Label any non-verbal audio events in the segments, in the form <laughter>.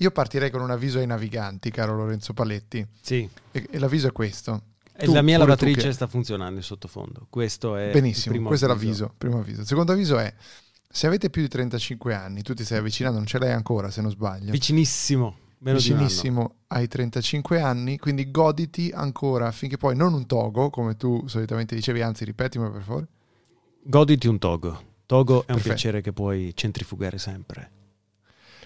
Io partirei con un avviso ai naviganti, caro Lorenzo Paletti. Sì. E, e l'avviso è questo. E Tu, la mia lavatrice che- sto funzionando in sottofondo. Questo è Benissimo, questo avviso. è l'avviso, primo avviso. Il secondo avviso è, se avete più di 35 anni, tu ti stai avvicinando, non ce l'hai ancora se non sbaglio, Vicinissimo. Vicinissimo ai 35 anni, quindi goditi ancora affinché poi non un togo, come tu solitamente dicevi, anzi ripetimelo per favore. Goditi un togo. Togo è un Perfetto. piacere che puoi centrifugare sempre.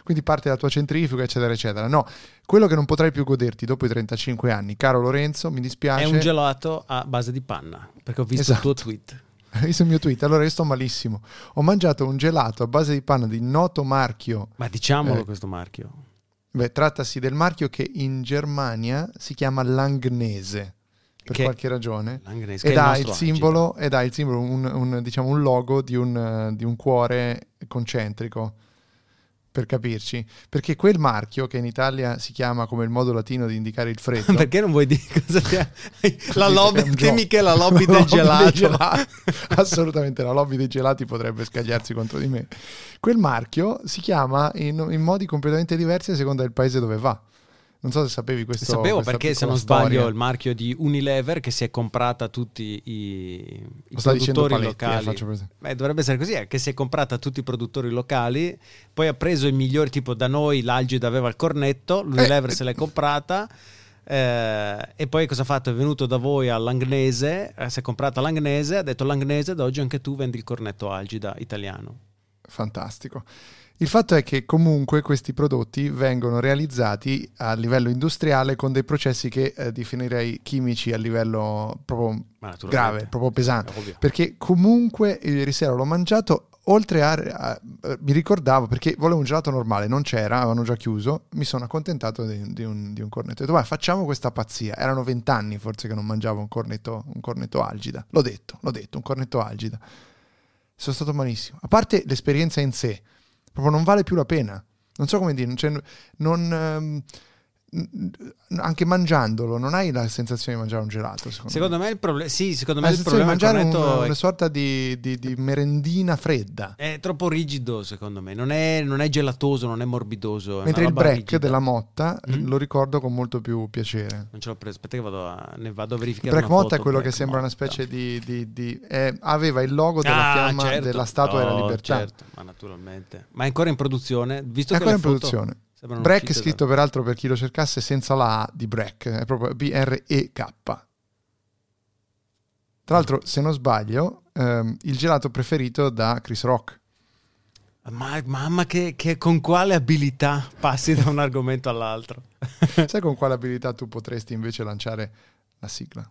Quindi parte la tua centrifuga, eccetera, eccetera. No, quello che non potrai più goderti dopo i 35 anni, caro Lorenzo, mi dispiace. È un gelato a base di panna. Perché ho visto Esatto. il tuo tweet. <laughs> Hai visto il mio tweet? Allora io sto malissimo. Ho mangiato un gelato a base di panna di noto marchio. Ma diciamolo Eh. questo marchio. Beh, trattasi del marchio che in Germania si chiama Langnese. Per Che- qualche ragione. Ed ha, simbolo, ed ha il simbolo, un, un, diciamo, un logo di un, di un cuore concentrico. Per capirci. Perché quel marchio, che in Italia si chiama come il modo latino di indicare il freddo. <laughs> Perché non vuoi dire cosa sia? La lobby, temi che la lobby del dei gelato. gelati. Assolutamente, la lobby dei gelati potrebbe scagliarsi contro di me. Quel marchio si chiama in, in modi completamente diversi a seconda del paese dove va. Non so se sapevi questo. Sapevo perché se non sbaglio storia. il marchio di Unilever che si è comprata tutti i, i produttori Paletti, eh, locali. presente. Beh, dovrebbe essere così, eh, che si è comprata tutti i produttori locali, poi ha preso i migliori, tipo da noi l'Algida aveva il cornetto, l'Unilever Eh, se l'è comprata. eh, e poi cosa ha fatto? È venuto da voi all'Angnese, eh, si è comprata l'Angnese, ha detto l'Angnese, da oggi anche tu vendi il cornetto Algida italiano. Fantastico. Il fatto è che comunque questi prodotti vengono realizzati a livello industriale con dei processi che eh, definirei chimici a livello proprio grave, proprio pesante. Ovvio. Perché comunque ieri sera l'ho mangiato, oltre a, a- eh, mi ricordavo perché volevo un gelato normale, non c'era, avevano già chiuso, mi sono accontentato di, di un, di un cornetto. Ho detto, "Vai, facciamo questa pazzia. Erano vent'anni forse che non mangiavo un cornetto, un cornetto algida. L'ho detto, l'ho detto, un cornetto algida. Sono stato malissimo. A parte l'esperienza in sé, proprio non vale più la pena. Non so come dire, cioè, non... anche mangiandolo non hai la sensazione di mangiare un gelato secondo, Secondo me me il problema, sì, secondo me il di problema del mangiare un- è una sorta di, di- di merendina fredda È troppo rigido, secondo me. Non è, non è gelatoso, non è morbidoso. è mentre il break rigida. della motta Mm? lo ricordo con molto più piacere Non ce l'ho preso. Aspetta, che vado a, ne vado a il verificare. break una motta è quello che Break sembra una specie di, di- di- eh, aveva il logo della Ah, fiamma certo. della statua della Oh, libertà certo, ma naturalmente. Ma è ancora in produzione? Visto è che ancora in foto produzione break è scritto peraltro per chi lo cercasse senza la A di break è proprio B-R-E-K tra l'altro se non sbaglio ehm, il gelato preferito da Chris Rock. Da- Ma, mamma, che, che- con quale abilità passi da un argomento all'altro? <laughs> sai con quale abilità tu potresti invece lanciare la sigla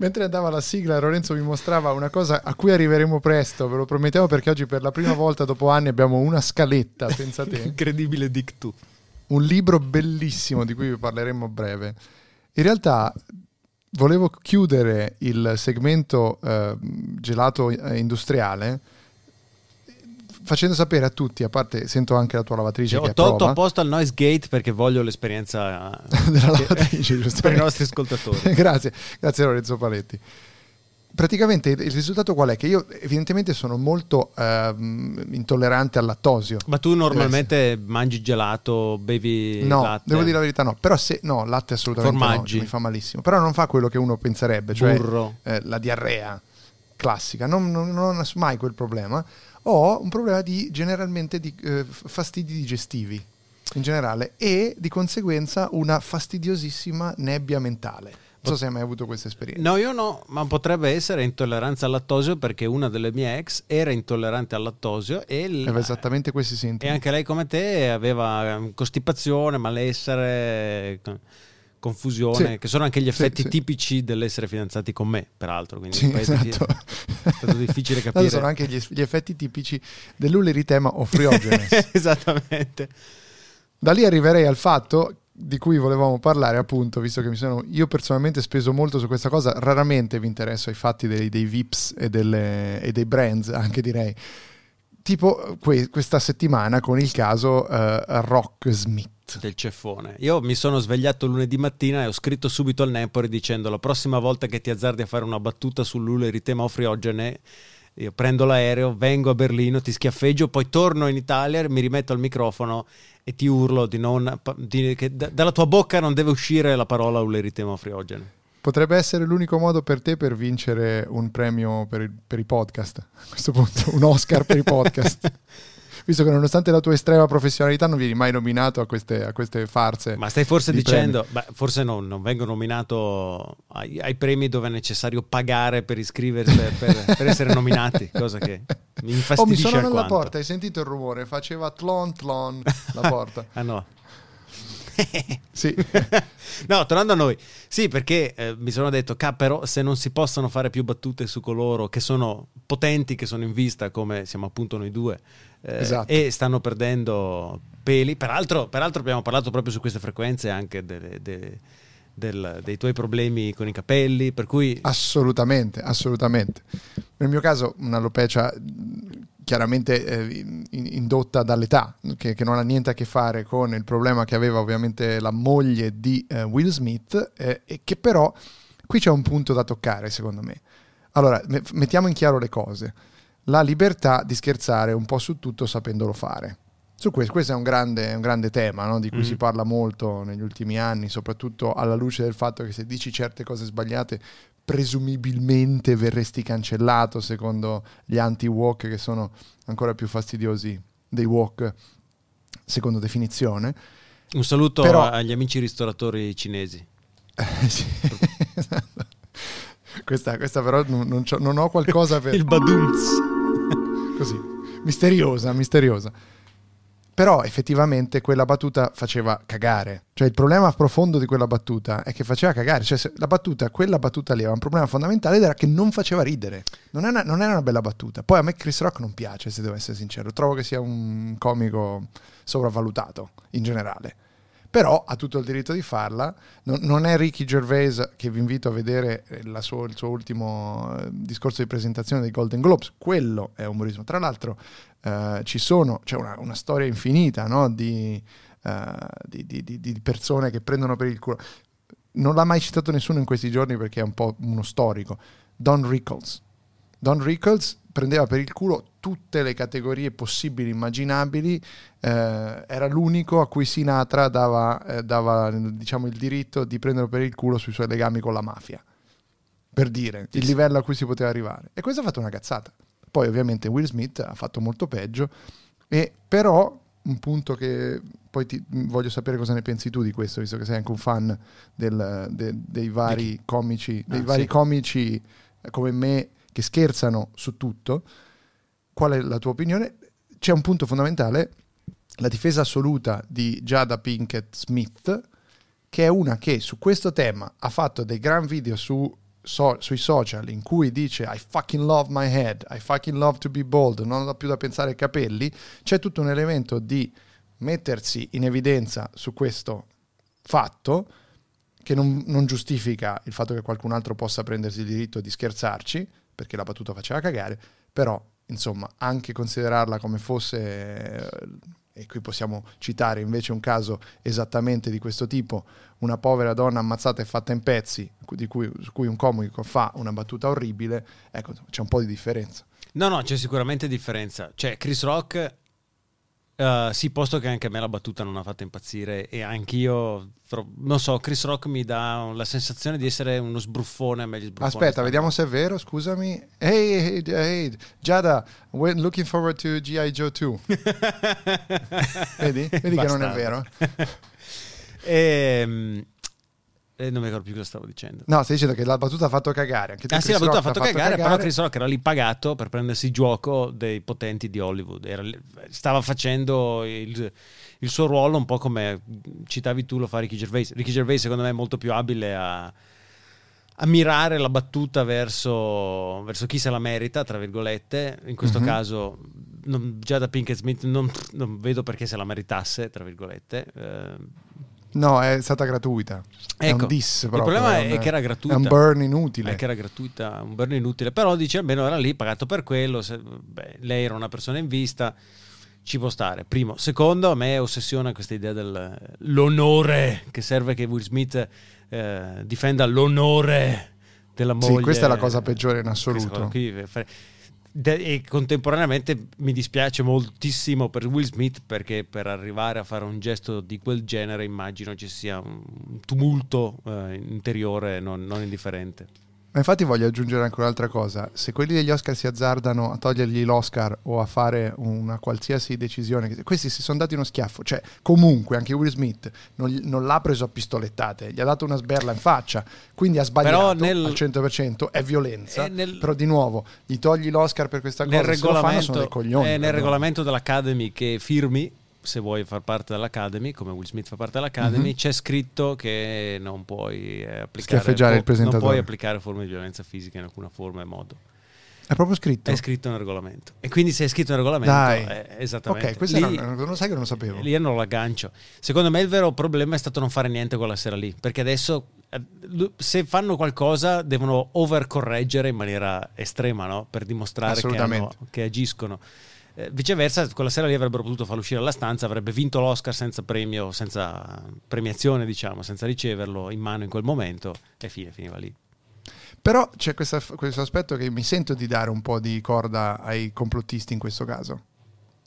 Mentre andava la sigla, Lorenzo mi mostrava una cosa a cui arriveremo presto, ve lo promettevo perché oggi per la prima volta dopo anni abbiamo una scaletta, pensate, <laughs> Incredibile Dick tu. un libro bellissimo di cui vi parleremo a breve. In realtà volevo chiudere il segmento eh, gelato eh, industriale facendo sapere a tutti, a parte sento anche la tua lavatrice Cioè, ho tolto apposta il noise gate perché voglio l'esperienza <laughs> della lavatrice, <laughs> per giustamente. i nostri ascoltatori. <laughs> grazie, grazie Lorenzo Paletti. Praticamente il risultato qual è? Che io evidentemente sono molto ehm, intollerante al lattosio. Ma tu normalmente mangi gelato, bevi No, latte? devo dire la verità, no. Però se no, latte assolutamente no, Formaggi. che mi fa malissimo. Però non fa quello che uno penserebbe, cioè eh, la diarrea classica. Non, non, non ho mai quel problema. Ho un problema di generalmente di eh, fastidi digestivi in generale e di conseguenza una fastidiosissima nebbia mentale. Non so se hai mai avuto questa esperienza. No, io no, ma potrebbe essere intolleranza al lattosio perché una delle mie ex era intollerante al lattosio e, l- Aveva esattamente questi e sintomi. anche lei come te aveva um, costipazione, malessere, confusione, Sì. che sono anche gli effetti sì. tipici dell'essere fidanzati con me, peraltro. Quindi Sì, esatto. è stato difficile <laughs> capire. sono anche gli, gli effetti tipici dell'uleritema o friogenes. <laughs> Esattamente. Da lì arriverei al fatto di cui volevamo parlare, appunto, visto che mi sono. Io personalmente speso molto su questa cosa. Raramente vi interesso ai fatti dei, dei VIPs e, delle- e dei brands, anche direi. Tipo que- questa settimana con il caso eh, Rock Smith. del ceffone. Io mi sono svegliato lunedì mattina e ho scritto subito al Nepori dicendo la prossima volta che ti azzardi a fare una battuta sull'uleritema o friogene io prendo l'aereo, vengo a Berlino, ti schiaffeggio, poi torno in Italia, mi rimetto al microfono e ti urlo di non, di- che da- dalla tua bocca non deve uscire la parola uleritema o friogene. Potrebbe essere l'unico modo per te per vincere un premio per, il- per i podcast. A questo punto, un Oscar per i podcast. <laughs> Visto che nonostante la tua estrema professionalità non vieni mai nominato a queste, a queste farse. Ma stai forse di dicendo, beh, forse no, non vengo nominato ai, ai premi dove è necessario pagare per iscriversi, per, per essere nominati, cosa che mi Oh, mi infastidisce suonano alla porta, hai sentito il rumore? Faceva tlon tlon la porta. <laughs> Ah no. <laughs> Sì. <laughs> no, tornando a noi, sì, perché eh, mi sono detto, "Ca, però se non si possono fare più battute su coloro che sono potenti, che sono in vista, come siamo appunto noi due, eh, Esatto. e stanno perdendo peli, peraltro, peraltro abbiamo parlato proprio su queste frequenze anche delle- de- del- dei tuoi problemi con i capelli, per cui Assolutamente, assolutamente. Nel mio caso una alopecia mh, chiaramente eh, in- indotta dall'età, che, che non ha niente a che fare con il problema che aveva ovviamente la moglie di eh, Will Smith, eh, e che però qui c'è un punto da toccare secondo me. Allora, me- mettiamo in chiaro le cose. La libertà di scherzare un po' su tutto sapendolo fare. Su questo, questo è un grande, un grande tema no? di cui Mm. si parla molto negli ultimi anni, soprattutto alla luce del fatto che se dici certe cose sbagliate presumibilmente verresti cancellato secondo gli anti-walk che sono ancora più fastidiosi dei walk secondo definizione. un saluto Però- agli amici ristoratori cinesi. <laughs> Sì. Esatto. questa, questa però non, non non ho qualcosa per... <laughs> Il badunz. così, misteriosa, misteriosa. Però effettivamente quella battuta faceva cagare. Cioè il problema profondo di quella battuta è che faceva cagare. Cioè la battuta, quella battuta lì aveva un problema fondamentale ed era che non faceva ridere. Non era, non era una bella battuta. Poi a me Chris Rock non piace, se devo essere sincero. Trovo che sia un comico sopravvalutato in generale. Però ha tutto il diritto di farla. Non, non è Ricky Gervais che vi invito a vedere eh, suo- il suo ultimo eh, discorso di presentazione dei Golden Globes. Quello è umorismo. Tra l'altro eh, ci sono, c'è una, una storia infinita no? di, eh, di- di- di persone che prendono per il culo. Non l'ha mai citato nessuno in questi giorni perché è un po' uno storico. Don Rickles. Don Rickles prendeva per il culo tutte le categorie possibili, immaginabili, eh, era l'unico a cui Sinatra dava, eh, dava, diciamo, il diritto di prenderlo per il culo sui suoi legami con la mafia. Per dire il livello a cui si poteva arrivare. E questo ha fatto una cazzata. Poi ovviamente Will Smith ha fatto molto peggio, e però un punto che poi ti, voglio sapere cosa ne pensi tu di questo, visto che sei anche un fan del- de- dei vari comici, dei Ah, vari sì. comici come me che scherzano su tutto. Qual è la tua opinione? C'è un punto fondamentale, la difesa assoluta di Jada Pinkett Smith, che è una che su questo tema ha fatto dei gran video su, so- sui social in cui dice I fucking love my head, I fucking love to be bold, non ho più da pensare ai capelli, c'è tutto un elemento di mettersi in evidenza su questo fatto che non, non giustifica il fatto che qualcun altro possa prendersi il diritto di scherzarci, perché la battuta faceva cagare, però insomma anche considerarla come fosse, e qui possiamo citare invece un caso esattamente di questo tipo, una povera donna ammazzata e fatta in pezzi, cui, su cui un comico fa una battuta orribile, ecco c'è un po' di differenza. No, no, c'è sicuramente differenza. Cioè, Chris Rock, eh, sì, posto che anche a me la battuta non ha fatto impazzire e anch'io, non so, Chris Rock mi dà la sensazione di essere uno sbruffone, a me gli sbruffoni Aspetta, stanno- vediamo se è vero, scusami. Hey, hey, hey, Giada, looking forward to G.I. Joe 2. <laughs> Vedi? Vedi che non è vero? <laughs> Ehm, E non mi ricordo più cosa stavo dicendo. No, stai dicendo che la battuta ha fatto cagare. Anche tu, Ah sì, la battuta ha Rock fatto t'ha cagare, però Chris Rock era lì pagato per prendersi gioco dei potenti di Hollywood. Era stava facendo il, il suo ruolo un po' come citavi tu lo fa Ricky Gervais. Ricky Gervais secondo me è molto più abile a, a mirare la battuta verso, verso chi se la merita, tra virgolette. In questo Mhm. caso non, già da Pinkett Smith non, non vedo perché se la meritasse, tra virgolette. Eh, No, è stata gratuita. è Ecco, un diss il problema è, è che era gratuita. È un burn inutile. Eh, che era gratuita, un burn inutile, però dice almeno era lì pagato per quello, se- beh, lei era una persona in vista, ci può stare. Primo, secondo, a me ossessiona questa idea dell'onore, che serve che Will Smith eh, difenda l'onore della moglie. Sì, questa è la cosa peggiore in assoluto. qui, eh, e contemporaneamente mi dispiace moltissimo per Will Smith perché per arrivare a fare un gesto di quel genere immagino ci sia un tumulto eh, interiore non, non indifferente. Ma infatti voglio aggiungere anche un'altra cosa. Se quelli degli Oscar si azzardano a togliergli l'Oscar o a fare una qualsiasi decisione, questi si sono dati uno schiaffo. Cioè, comunque, anche Will Smith non, non l'ha preso a pistolettate, gli ha dato una sberla in faccia. Quindi ha sbagliato nel- al 100%, è violenza. E nel- Però di nuovo, gli togli l'Oscar per questa cosa, Nel lo fanno sono regolamento, dei coglioni. è nel però. regolamento dell'Academy che firmi, se vuoi far parte dell'Academy, come Will Smith fa parte dell'Academy, Mhm. c'è scritto che non puoi eh, applicare, il non puoi applicare forme di violenza fisica in alcuna forma e modo. È proprio scritto. È scritto nel regolamento. E quindi se è scritto nel regolamento, Dai. eh, esattamente. Ok, questo Lì- non, non lo sai che non lo sapevo. Lì hanno l'aggancio. Secondo me il vero problema è stato non fare niente quella sera lì, perché adesso eh, se fanno qualcosa devono overcorreggere in maniera estrema, no? Per dimostrare che, hanno- che agiscono. Eh, viceversa, quella sera lì avrebbero potuto far uscire alla stanza, avrebbe vinto l'Oscar senza premio, senza premiazione, diciamo, senza riceverlo in mano in quel momento e fine, finiva lì. Però c'è questa- questo aspetto che mi sento di dare un po' di corda ai complottisti in questo caso.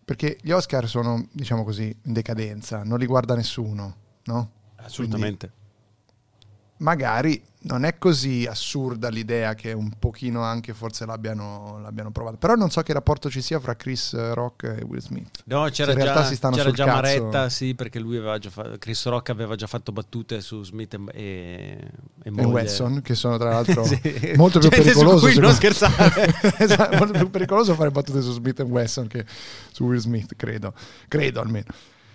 Perché gli Oscar sono, diciamo così, in decadenza, non li guarda nessuno, no? Assolutamente. Magari non è così assurda l'idea che un pochino anche forse l'abbiano, l'abbiano provato. Però non so che rapporto ci sia fra Chris Rock e Will Smith. No, c'era in realtà già, si stanno c'era già. Maretta, sì, perché lui aveva già fatto, Chris Rock aveva già fatto battute su Smith e, e, e. Wesson, che sono tra l'altro <laughs> Sì. molto più su pericoloso. cui non scherzare. <laughs> esatto, molto più pericoloso fare battute su Smith e Wesson che su Will Smith, credo. Credo almeno.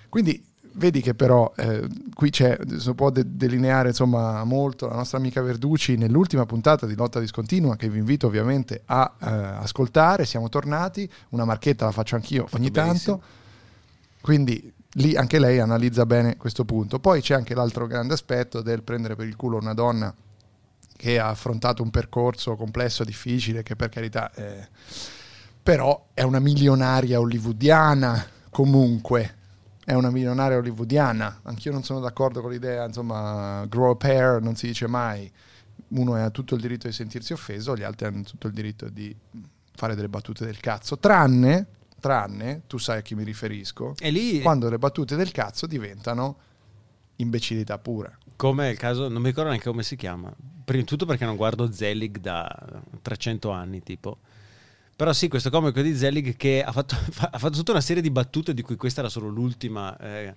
Quindi vedi che però eh, qui c'è, si può de- delineare insomma molto la nostra amica Verducci nell'ultima puntata di Lotta Discontinua che vi invito ovviamente a eh, ascoltare. Siamo tornati, una marchetta la faccio anch'io ogni benissimo. tanto. Quindi lì anche lei analizza bene questo punto. Poi c'è anche l'altro grande aspetto del prendere per il culo una donna che ha affrontato un percorso complesso, difficile, che per carità eh, però è una milionaria hollywoodiana comunque. È una milionaria hollywoodiana. Anch'io non sono d'accordo con l'idea, insomma, grow a pair non si dice mai. Uno ha tutto il diritto di sentirsi offeso, gli altri hanno tutto il diritto di fare delle battute del cazzo. Tranne, tranne, tu sai a chi mi riferisco, E lì, quando le battute del cazzo diventano imbecillità pura. come è il caso, non mi ricordo neanche come si chiama. Prima di tutto perché non guardo Zelig da 300 anni, tipo. Però sì, questo comico di Zelig che ha fatto, <laughs> ha fatto tutta una serie di battute di cui questa era solo l'ultima, eh,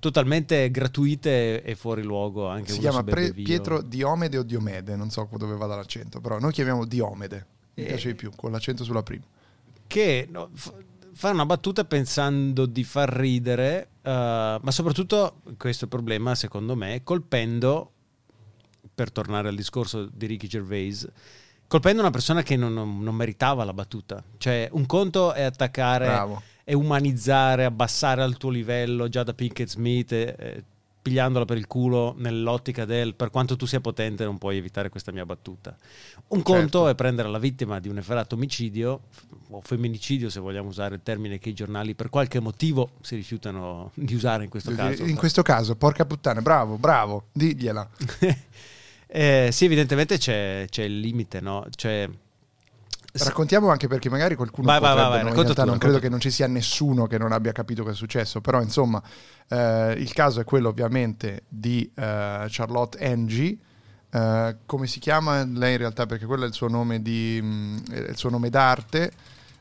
totalmente gratuite e fuori luogo. Anche si chiama Pre-. Pietro Diomede o Diomede, non so dove vada l'accento, però noi chiamiamo Diomede, mi Eh. piace di più, con l'accento sulla prima. che no, f- fa una battuta pensando di far ridere, eh, ma soprattutto questo è il problema, secondo me, colpendo, per tornare al discorso di Ricky Gervais, colpendo una persona che non, non- non meritava la battuta. Cioè, un conto è attaccare Bravo. e umanizzare, abbassare al tuo livello già da Pinkett Smith, eh, eh, pigliandola per il culo nell'ottica del per quanto tu sia potente non puoi evitare questa mia battuta. Un conto Certo. è prendere la vittima di un efferato omicidio o femminicidio, se vogliamo usare il termine che i giornali per qualche motivo si rifiutano di usare in questo caso. In questo caso, porca puttana, bravo, bravo, digliela. <laughs> Eh, sì, evidentemente c'è, c'è il limite, no? Cioè, Raccontiamo anche perché magari qualcuno Vai, potrebbe, vai, vai, no, in realtà tu, non credo che non ci sia nessuno che non abbia capito cosa è successo, però insomma eh, il caso è quello ovviamente di eh, Charlotte Angie, eh, come si chiama lei in realtà perché quello è il suo nome, di, mh, è il suo nome d'arte,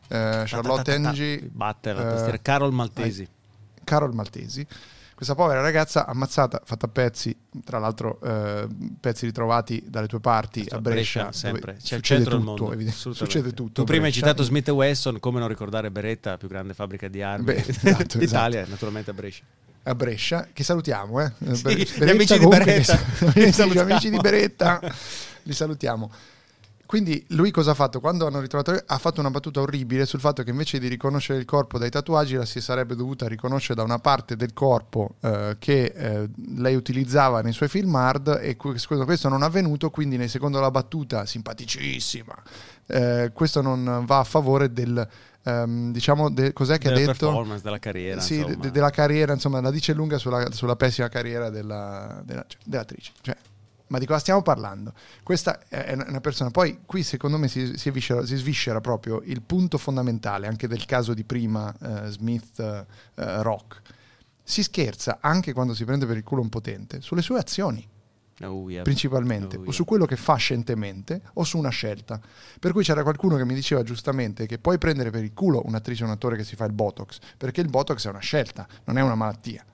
eh, Charlotte Angie, batte la eh. Carol Maltesi. Carol Maltesi. Questa povera ragazza ammazzata, fatta a pezzi, tra l'altro eh, pezzi ritrovati dalle tue parti Sto a Brescia, sempre. dove C'è il succede centro del tutto, mondo. evidente- assolutamente. succede tutto. Tu prima hai Brescia. citato Smith Wesson, come non ricordare Beretta, più grande fabbrica di armi Beh, <laughs> esatto, d'Italia, naturalmente a Brescia. a Brescia, che salutiamo, eh. Sì, Ber- gli amici di Beretta. Gli Li amici di Beretta, li salutiamo. Quindi lui cosa ha fatto? Quando hanno ritrovato ha fatto una battuta orribile sul fatto che invece di riconoscere il corpo dai tatuaggi la si sarebbe dovuta riconoscere da una parte del corpo eh, che eh, lei utilizzava nei suoi film hard e questo, questo non è avvenuto, quindi nel secondo la battuta simpaticissima. eh, questo non va a favore del ehm, diciamo de- cos'è che Della ha detto? performance, della carriera. Sì, insomma. de- della carriera, insomma, la dice lunga sulla, sulla pessima carriera della, della- cioè, dell'attrice. Cioè, ma di cosa stiamo parlando? Questa è una persona. Poi qui secondo me si, si, viscera- si sviscera proprio il punto fondamentale anche del caso di prima eh, Smith eh, Rock. Si scherza anche quando si prende per il culo un potente sulle sue azioni Oh, yeah. principalmente, Oh, o yeah. su quello che fa scientemente o su una scelta. Per cui c'era qualcuno che mi diceva giustamente che puoi prendere per il culo un'attrice o un attore che si fa il Botox, perché il Botox è una scelta, non è una malattia.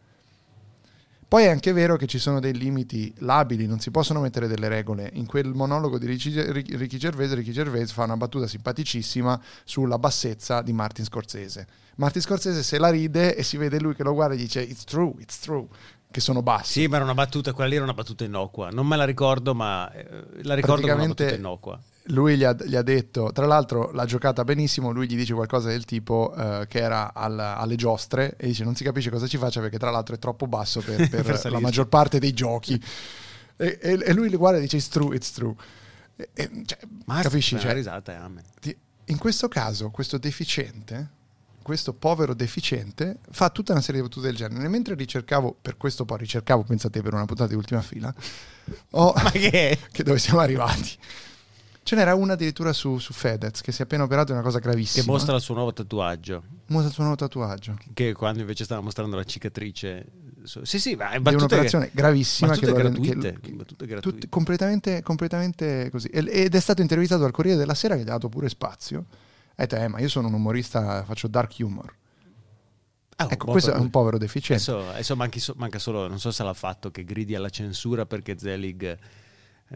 Poi è anche vero che ci sono dei limiti labili, non si possono mettere delle regole. In quel monologo di Ricky, Gervais, Ricky Gervais fa una battuta simpaticissima sulla bassezza di Martin Scorsese. Martin Scorsese se la ride e si vede lui che lo guarda e dice It's true, it's true, che sono bassi. Sì, ma era una battuta, quella lì era una battuta innocua. Non me la ricordo, ma eh, la ricordo come una battuta innocua. Lui gli ha, gli ha detto, tra l'altro l'ha giocata benissimo, lui gli dice qualcosa del tipo eh, che era al- alle giostre e dice non si capisce cosa ci faccia perché tra l'altro è troppo basso per, <laughs> per Per la maggior parte dei giochi. E, e- e lui li guarda e dice it's true, it's true. E- cioè, Ma capisci? Cioè, risata e amen. ti- in questo caso questo deficiente, questo povero deficiente, fa tutta una serie di battute del genere. E mentre ricercavo, per questo poi ricercavo, pensate per una puntata di ultima fila, ho... <laughs> Ma che? <laughs> che dove siamo arrivati. Ce n'era una addirittura su, su Fedez che si è appena operato, è una cosa Che gravissima. mostra il suo nuovo tatuaggio. Mostra il suo nuovo tatuaggio. Che quando invece stava mostrando la cicatrice. Sì, sì, ma è Di battute, un'operazione gravissima che lo gratuite. che- battute gratuite. tutti- completamente, completamente così. E- Ed è stato intervistato al Corriere della Sera che gli ha dato pure spazio. Ha detto, eh, ma io sono un umorista, faccio dark humor. Ah, Ecco, questo è un povero deficiente. Adesso, adesso manca solo, non so se l'ha fatto, che gridi alla censura perché Zelig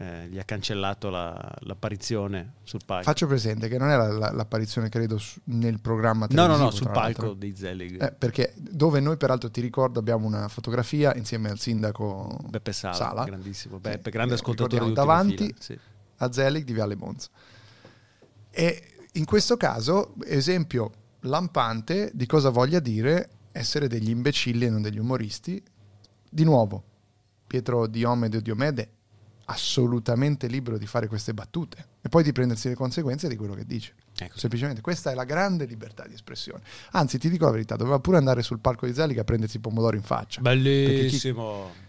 eh, gli ha cancellato la- l'apparizione sul palco. Faccio presente che non era la- l'apparizione, credo, su- nel programma no, no, televisivo. no, sul tra l'altro. palco di Zelig. Eh, perché dove noi, peraltro, ti ricordo, abbiamo una fotografia insieme al sindaco Beppe Sala, Sala. grandissimo. Sì, Beppe, grande eh, ascoltatore di davanti fila, sì. a Zelig di Viale Monza. E in questo caso, esempio lampante di cosa voglia dire essere degli imbecilli e non degli umoristi. Di nuovo, Pietro Diomede o Diomede assolutamente libero di fare queste battute e poi di prendersi le conseguenze di quello che dice. Ecco, Semplicemente questa è la grande libertà di espressione. Anzi, ti dico la verità, doveva pure andare sul palco di Zelig a prendersi i pomodori in faccia. Bellissimo.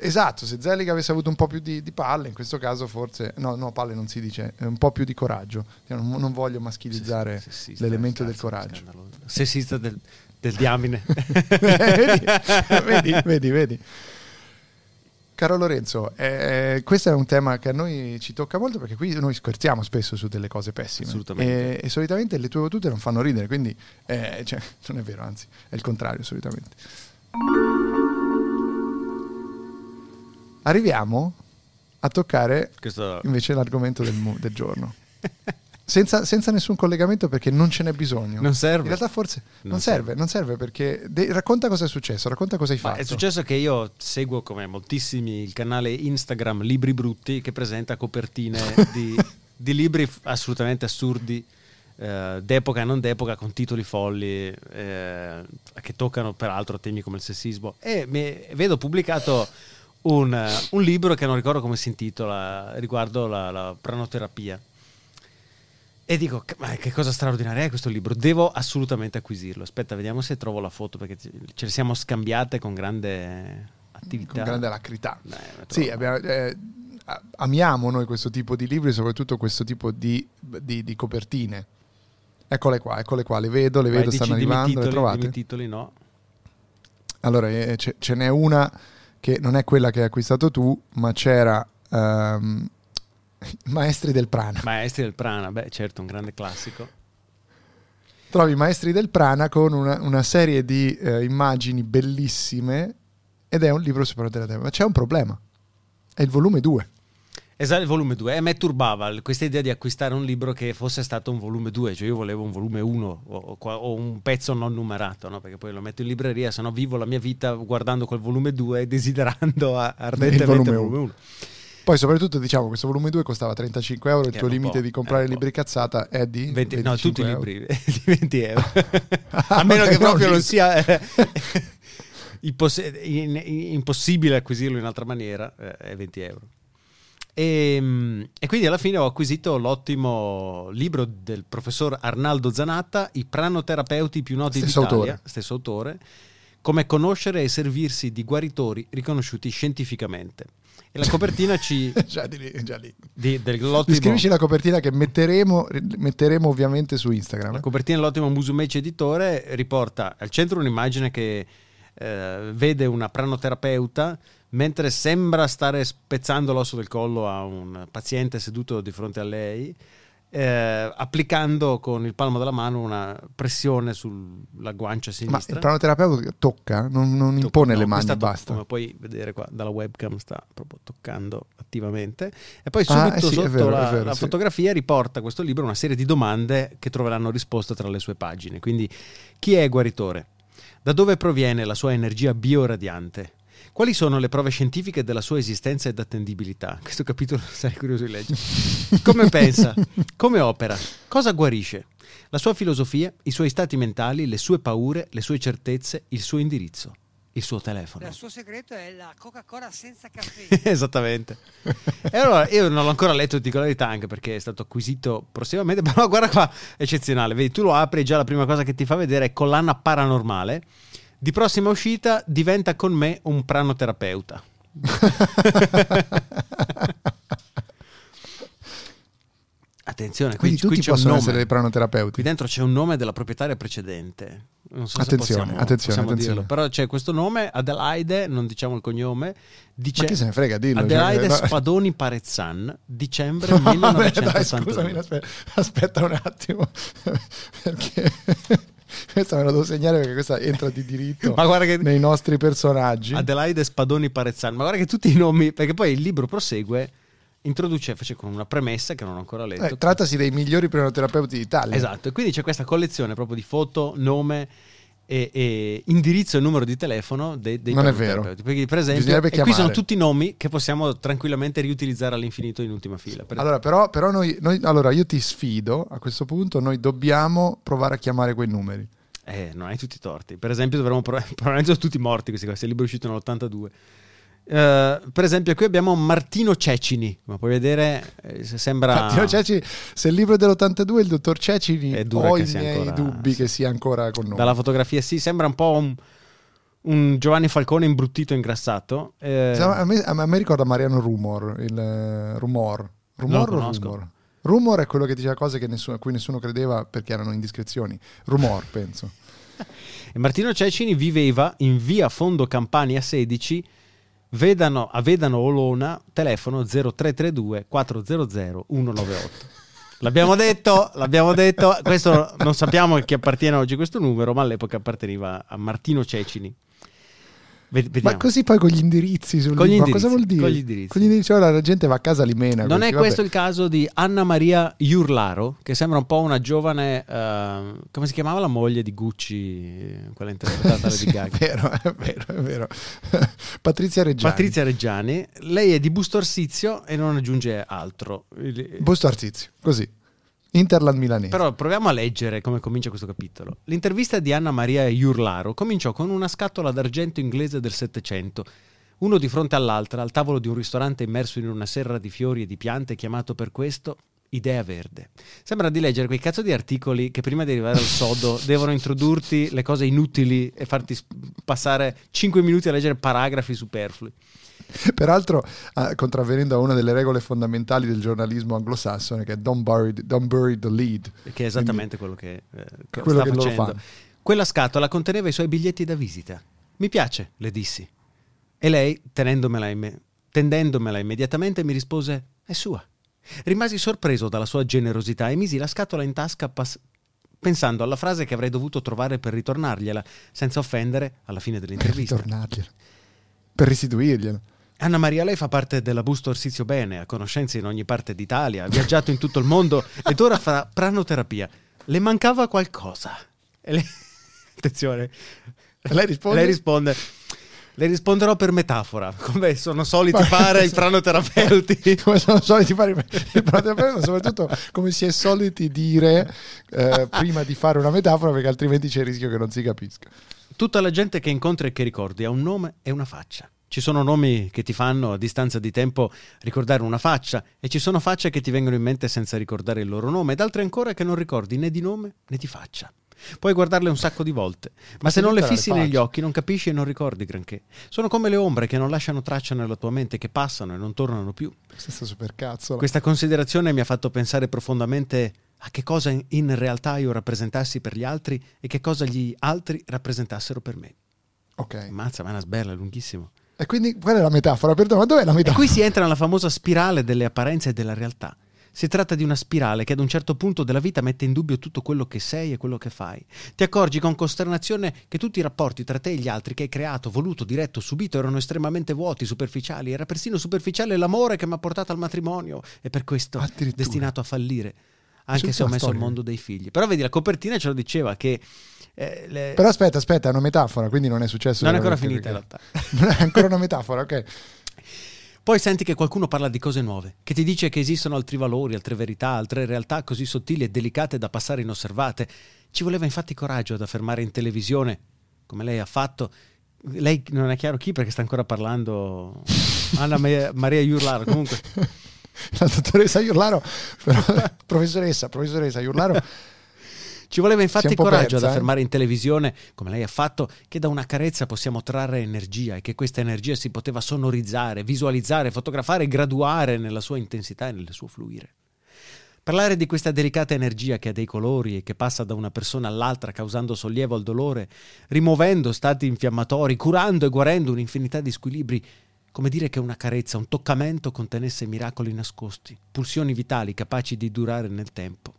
Esatto, se Zelig avesse avuto un po' più di, di palle, in questo caso forse, no, no, palle non si dice, un po' più di coraggio. Io non, non voglio maschilizzare Sessista, l'elemento del coraggio. Sessista del, del diamine. <laughs> vedi, vedi, vedi, vedi. Caro Lorenzo, eh, questo è un tema che a noi ci tocca molto perché qui noi scherziamo spesso su delle cose pessime. Assolutamente. E, e solitamente le tue battute non fanno ridere, quindi eh, cioè, <laughs> non è vero, anzi, è il contrario solitamente. Arriviamo a toccare Questo invece l'argomento del, mu- del giorno. <laughs> Senza, senza nessun collegamento perché non ce n'è bisogno. non serve. In realtà forse non, Non serve, serve. non serve perché de- racconta cosa è successo, racconta cosa hai Ma fatto. è successo che io seguo come moltissimi il canale Instagram Libri Brutti che presenta copertine <laughs> di, di libri f- assolutamente assurdi, eh, d'epoca e non d'epoca, con titoli folli, eh, che toccano peraltro temi come il sessismo. E mi- vedo pubblicato un, un libro che non ricordo come si intitola, riguardo la, la pranoterapia. E dico, "Ca- ma che cosa straordinaria è questo libro? Devo assolutamente acquisirlo. Aspetta, vediamo se trovo la foto perché ce le siamo scambiate con grande attività. con grande alacrità. Eh, la Sì, abbiamo- eh, amiamo noi questo tipo di libri, soprattutto questo tipo di, di- di copertine. Eccole qua, eccole qua, le vedo, le Vai, vedo, dici, stanno arrivando, le titoli, trovate? dimmi titoli, no. Allora, eh, ce, ce n'è una che non è quella che hai acquistato tu, ma c'era ehm, <laughs> Maestri del Prana. Maestri del Prana, beh, certo, un grande classico. Trovi Maestri del Prana con una, una serie di eh, immagini bellissime ed è un libro sul Prano Terrapeute. Ma c'è un problema. È il volume 2. Esatto, il volume 2. E a me turbava questa idea di acquistare un libro che fosse stato un volume 2, cioè io volevo un volume 1 o, o, un pezzo non numerato, no? perché poi lo metto in libreria, se no vivo la mia vita guardando quel volume 2 e desiderando ardentemente il volume 1. Poi soprattutto diciamo questo volume 2 costava 35 euro, il tuo limite di comprare libri cazzata è di 20, no, tutti euro. i libri <laughs> di 20 euro. <laughs> a meno che proprio non sia eh, <laughs> impossibile acquisirlo in altra maniera, eh, è 20 euro. E, ehm, e, quindi alla fine ho acquisito l'ottimo libro del professor Arnaldo Zanatta, I pranoterapeuti più noti stesso d'Italia, autore. stesso autore, come conoscere e servirsi di guaritori riconosciuti scientificamente. E la copertina ci... <laughs> già di lì, già lì. Di, dell'ottimo... Scrivici la copertina che metteremo, metteremo ovviamente su Instagram. La eh. copertina dell'ottimo Musumeci editore riporta al centro un'immagine che eh, vede una pranoterapeuta mentre sembra stare spezzando l'osso del collo a un paziente seduto di fronte a lei eh, applicando con il palmo della mano una pressione sulla guancia sinistra. Ma il pranoterapeuta tocca, non, non Tocca, impone no, le mani, basta. Come puoi vedere qua dalla webcam sta proprio toccando attivamente. E poi subito ah, eh sì, sotto vero, la, vero, la sì. fotografia riporta questo libro una serie di domande che troveranno risposta tra le sue pagine. Quindi chi è guaritore? Da dove proviene la sua energia bioradiante? Quali sono le prove scientifiche della sua esistenza ed attendibilità? <laughs> Questo capitolo sarei curioso di leggere. Come pensa? Come opera? Cosa guarisce? La sua filosofia, i suoi stati mentali, le sue paure, le sue certezze, il suo indirizzo, il suo telefono. Il suo segreto è la Coca-Cola senza caffè. <laughs> Esattamente. E allora io non l'ho ancora letto, di verità, anche perché è stato acquisito prossimamente, <laughs> però guarda qua, eccezionale. Vedi, tu lo apri e già la prima cosa che ti fa vedere è collana paranormale di prossima uscita diventa con me un pranoterapeuta. <laughs> Attenzione, quindi qui, tutti qui possono essere dei pranoterapeuti. Qui dentro c'è un nome della proprietaria precedente. Non so attenzione, possiamo, attenzione, possiamo attenzione. Però c'è questo nome, Adelaide, non diciamo il cognome. Dice, Ma chi se ne frega, dillo. Adelaide cioè, Spadoni Parezzan, dicembre <laughs> no, 1982. Dai, scusami, aspetta, aspetta un attimo. <laughs> Perché <laughs> questa me la devo segnare perché questa entra di diritto nei nostri personaggi. Adelaide Spadoni Parezzani. Ma guarda che tutti i nomi, perché poi il libro prosegue introduce fece con una premessa che non ho ancora letto. Eh, trattasi dei migliori prenoterapeuti d'Italia. Esatto, e quindi c'è questa collezione proprio di foto, nome e, e indirizzo e numero di telefono dei, dei non è vero. Perché, per esempio, e qui sono tutti nomi che possiamo tranquillamente riutilizzare all'infinito in ultima fila. Per allora, però, però noi, noi, allora, io ti sfido a questo punto, noi dobbiamo provare a chiamare quei numeri. Eh, non hai tutti i torti. Per esempio, dovremmo <laughs> probabilmente sono tutti morti questi qua, se il libro è uscito nell'82. Uh, per esempio, qui abbiamo Martino Cecini. Ma puoi vedere, eh, sembra. Martino Cecini, se il libro è dell'82, il dottor Cecini, ho i miei ancora, dubbi sì. che sia ancora con noi. Dalla fotografia, sì, sembra un po' un, un Giovanni Falcone imbruttito, ingrassato. Eh... A, me, a, me, ricorda Mariano Rumor. Il uh, Rumor. Rumor o Rumor? Rumor è quello che diceva cose nessuno, a cui nessuno credeva perché erano indiscrezioni. Rumor, <laughs> penso. E Martino Cecini viveva in via Fondo Campania 16 Vedano, a Vedano Olona, telefono 0332 400 198. L'abbiamo detto, l'abbiamo detto, questo non sappiamo a chi appartiene oggi questo numero, ma all'epoca apparteneva a Martino Cecini. Vediamo. Ma così poi con gli indirizzi sul con gli indirizzi, cosa vuol dire? Con gli indirizzi. Con gli indirizzi. Ora la gente va a casa li mena. Non questi, è questo il caso di Anna Maria Iurlaro, che sembra un po' una giovane, uh, come si chiamava la moglie di Gucci, quella interpretata da <laughs> sì, Lady Gaga? È vero, è vero, è vero. <laughs> Patrizia Reggiani. Patrizia Reggiani. Lei è di Busto Arsizio e non aggiunge altro. Busto Arsizio, così. Interland milanese. Però proviamo a leggere come comincia questo capitolo. L'intervista di Anna Maria Iurlaro cominciò con una scatola d'argento inglese del Settecento, uno di fronte all'altra, al tavolo di un ristorante immerso in una serra di fiori e di piante chiamato per questo Idea Verde. Sembra di leggere quei cazzo di articoli che prima di arrivare al sodo <laughs> devono introdurti le cose inutili e farti passare 5 minuti a leggere paragrafi superflui. <laughs> Peraltro, eh, contravvenendo a una delle regole fondamentali del giornalismo anglosassone, che è don't bury, don't bury the lead. Che è esattamente Quindi, quello che, eh, che quello che facendo. Quella scatola conteneva i suoi biglietti da visita. Mi piace, le dissi. E lei, tenendomela, me- tendendomela immediatamente, mi rispose: È sua. Rimasi sorpreso dalla sua generosità e misi la scatola in tasca pas- pensando alla frase che avrei dovuto trovare per ritornargliela, senza offendere alla fine dell'intervista. Per ritornargliela. per restituirglielo. Anna Maria, lei fa parte della Busto Orsizio Bene, ha conoscenze in ogni parte d'Italia, ha viaggiato in tutto il mondo ed ora fa pranoterapia. Le mancava qualcosa. E lei... <laughs> Attenzione. Lei risponde? Lei risponde. Le risponderò per metafora, come sono soliti fare i pranoterapeuti. <laughs> come sono soliti fare i pranoterapeuti, ma soprattutto come si è soliti dire eh, prima di fare una metafora, perché altrimenti c'è il rischio che non si capisca. Tutta la gente che incontri e che ricordi ha un nome e una faccia. Ci sono nomi che ti fanno a distanza di tempo ricordare una faccia e ci sono facce che ti vengono in mente senza ricordare il loro nome ed altre ancora che non ricordi né di nome né di faccia. Puoi guardarle un sacco di volte, ma se non le fissi negli occhi non capisci e non ricordi granché. Sono come le ombre che non lasciano traccia nella tua mente, che passano e non tornano più. Questa super cazzo. Questa considerazione mi ha fatto pensare profondamente a che cosa in- realtà io rappresentassi per gli altri e che cosa gli altri rappresentassero per me. Ok. Mazza, ma è una sberla, lunghissimo. E quindi qual è la metafora? Perdono, ma dov'è la E metafora? qui si entra nella famosa spirale delle apparenze e della realtà. Si tratta di una spirale che ad un certo punto della vita mette in dubbio tutto quello che sei e quello che fai. Ti accorgi con costernazione che tutti i rapporti tra te e gli altri che hai creato, voluto, diretto, subito erano estremamente vuoti, superficiali. Era persino superficiale l'amore che mi ha portato al matrimonio e per questo destinato a fallire. Anche se ho messo al mondo dei figli. Però vedi, la copertina ce lo diceva che... eh, le- Però aspetta, aspetta, è una metafora, quindi non è successo. non è ancora finita in perché- <laughs> realtà. Non è ancora una metafora, ok. Poi senti che qualcuno parla di cose nuove, che ti dice che esistono altri valori, altre verità, altre realtà così sottili e delicate da passare inosservate. Ci voleva infatti coraggio ad affermare in televisione, come lei ha fatto. Lei non è chiaro chi perché sta ancora parlando Anna Ma- Maria Iurlaro. Comunque, <laughs> La dottoressa Iurlaro, però, <laughs> professoressa, professoressa Iurlaro, ci voleva infatti coraggio persa, ad eh? affermare in televisione, come lei ha fatto, che da una carezza possiamo trarre energia e che questa energia si poteva sonorizzare, visualizzare, fotografare e graduare nella sua intensità e nel suo fluire. Parlare di questa delicata energia che ha dei colori e che passa da una persona all'altra causando sollievo al dolore, rimuovendo stati infiammatori, curando e guarendo un'infinità di squilibri, come dire che una carezza, un toccamento contenesse miracoli nascosti, pulsioni vitali capaci di durare nel tempo.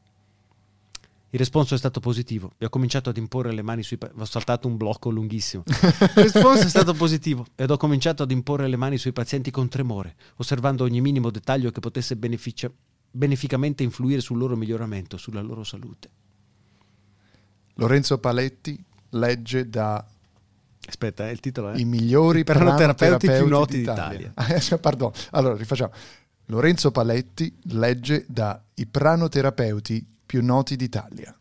Il responso è stato positivo e ho cominciato ad imporre le mani sui pa- ho saltato un blocco lunghissimo. <laughs> Il responso è stato positivo ed ho cominciato ad imporre le mani sui pazienti con tremore, osservando ogni minimo dettaglio che potesse beneficia- beneficamente influire sul loro miglioramento, sulla loro salute. Lorenzo Paletti legge da Aspetta, eh, il titolo è i migliori pranoterapeuti più noti d'Italia. d'Italia. <laughs> Eh, pardon. Allora, rifacciamo. Lorenzo Paletti legge da i pranoterapeuti più noti d'Italia.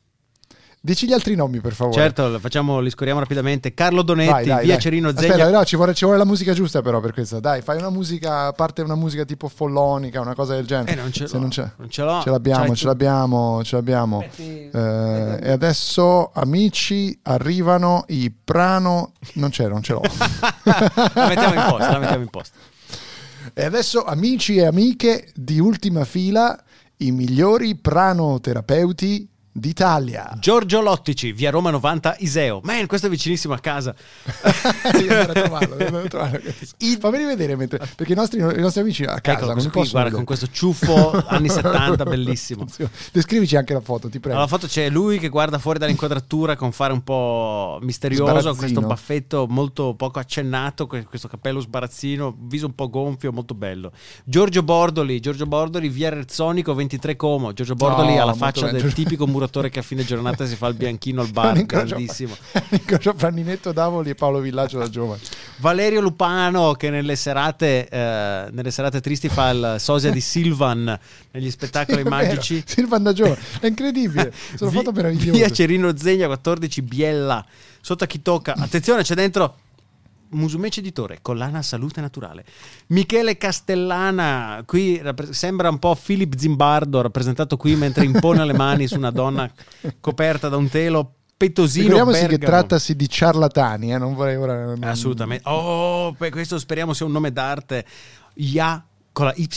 Dici gli altri nomi, per favore. Certo, facciamo, li scorriamo rapidamente. Carlo Donetti, Vai, dai, via dai. Cerino Zegna. Aspetta, no, ci vuole, ci vuole la musica giusta però per questa. Dai, fai una musica, a parte una musica tipo follonica, una cosa del genere. Eh, non ce Se l'ho. non c'è. Non ce l'ho. Ce l'abbiamo, C'hai ce tu. l'abbiamo, ce l'abbiamo. Aspetti. Eh, e adesso, amici, arrivano i prano... Non c'è, non ce l'ho. <laughs> la mettiamo in posta, la mettiamo in posta. E adesso, amici e amiche di ultima fila, i migliori pranoterapeuti d'Italia. Giorgio Lottici, via Roma 90, Iseo. Man, questo è vicinissimo a casa. <laughs> Andare a trovarlo, andare a trovarlo. Fammi vedere mentre, perché i nostri, i nostri amici a casa Eccolo, non qui, possono guarda, con questo ciuffo anni <laughs> 70, bellissimo. Descrivici anche la foto, ti prego. Alla foto c'è lui che guarda fuori dall'inquadratura con fare un po' misterioso, questo baffetto molto poco accennato, que- questo cappello sbarazzino, viso un po' gonfio, molto bello. Giorgio Bordoli, Giorgio Bordoli, via Rezzonico 23 Como. Giorgio Bordoli No, ha la faccia bello. del tipico muratore <laughs> che a fine giornata si fa il bianchino al <laughs> bar, grandissimo. <laughs> incrocio fra Ninetto Davoli e Paolo Villaggio da giovane. Valerio Lupano che nelle serate, eh, nelle serate tristi fa il sosia di Silvan negli spettacoli Sì, è vero. magici. Silvan da giovane, è incredibile. <laughs> Sono Vi- foto meravigliose. Via Cerino Zegna 14 Biella. Sotto a chi tocca. Attenzione, c'è dentro Musumeci Editore, collana Salute Naturale. Michele Castellana, qui rappre- sembra un po' Philip Zimbardo, rappresentato qui mentre impone le mani su una donna coperta da un telo. Petosino Ricordiamoci che Bergamo. trattasi di ciarlatani, eh, non vorrei ora... non- Assolutamente. Oh, questo speriamo sia un nome d'arte. Ya con la Y,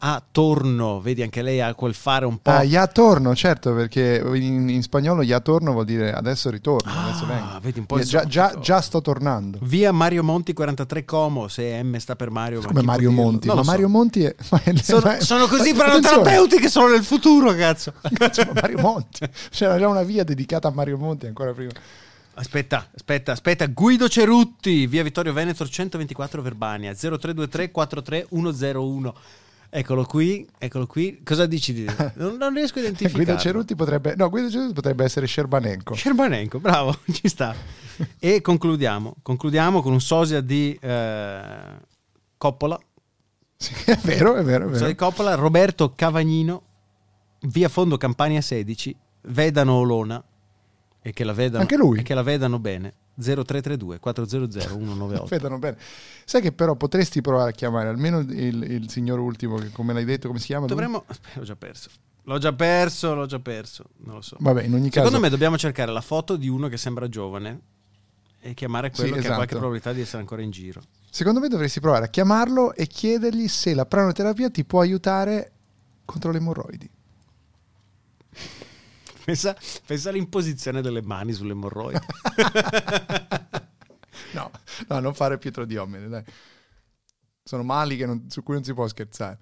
YA Torno, vedi anche lei ha quel fare un po'. Ah, ya torno, certo, perché in, in spagnolo ya torno vuol dire adesso ritorno, Ah, adesso vengo. vedi un po' già, già, già sto tornando. Via Mario Monti 43 Como, se M sta per Mario. ma Come può Mario? Monti, Non ma so. Mario Monti è... ma Sono, ma- sono così ma- pranoterapeuti che sono nel futuro, cazzo. Cazzo, ma Mario Monti. <laughs> C'era già una via dedicata a Mario Monti ancora prima. Aspetta, aspetta, aspetta. Guido Cerutti, via Vittorio Veneto 124 Verbania 0323 43101. Eccolo qui, eccolo qui. Cosa dici di <laughs> Non, non riesco a identificarlo. Guido Cerutti potrebbe, no, Guido Cerutti potrebbe essere Scerbanenko. Scerbanenko, bravo, <laughs> ci sta. e concludiamo, concludiamo con un sosia di eh, Coppola. Sì, è vero, è vero, è Sosia di vero. Coppola, Roberto Cavagnino, via Fondo Campania 16, vedano Olona e che la vedano, Anche lui? e che la vedano bene. 0332 400 198. Vedono bene. Sai che però potresti provare a chiamare almeno il, il signor ultimo, che come l'hai detto, come si chiama? Dovremmo. L'ho già perso. L'ho già perso, l'ho già perso. Non lo so. Vabbè, in ogni caso... Secondo me dobbiamo cercare la foto di uno che sembra giovane e chiamare quello Sì, che ha qualche esatto. probabilità di essere ancora in giro. Secondo me dovresti provare a chiamarlo e chiedergli se la pranoterapia ti può aiutare contro le emorroidi. Pensa, pensa all'imposizione delle mani sulle emorroidi. <laughs> No, no, non fare Pietro Diomede, dai. Sono mali non- su cui non si può scherzare.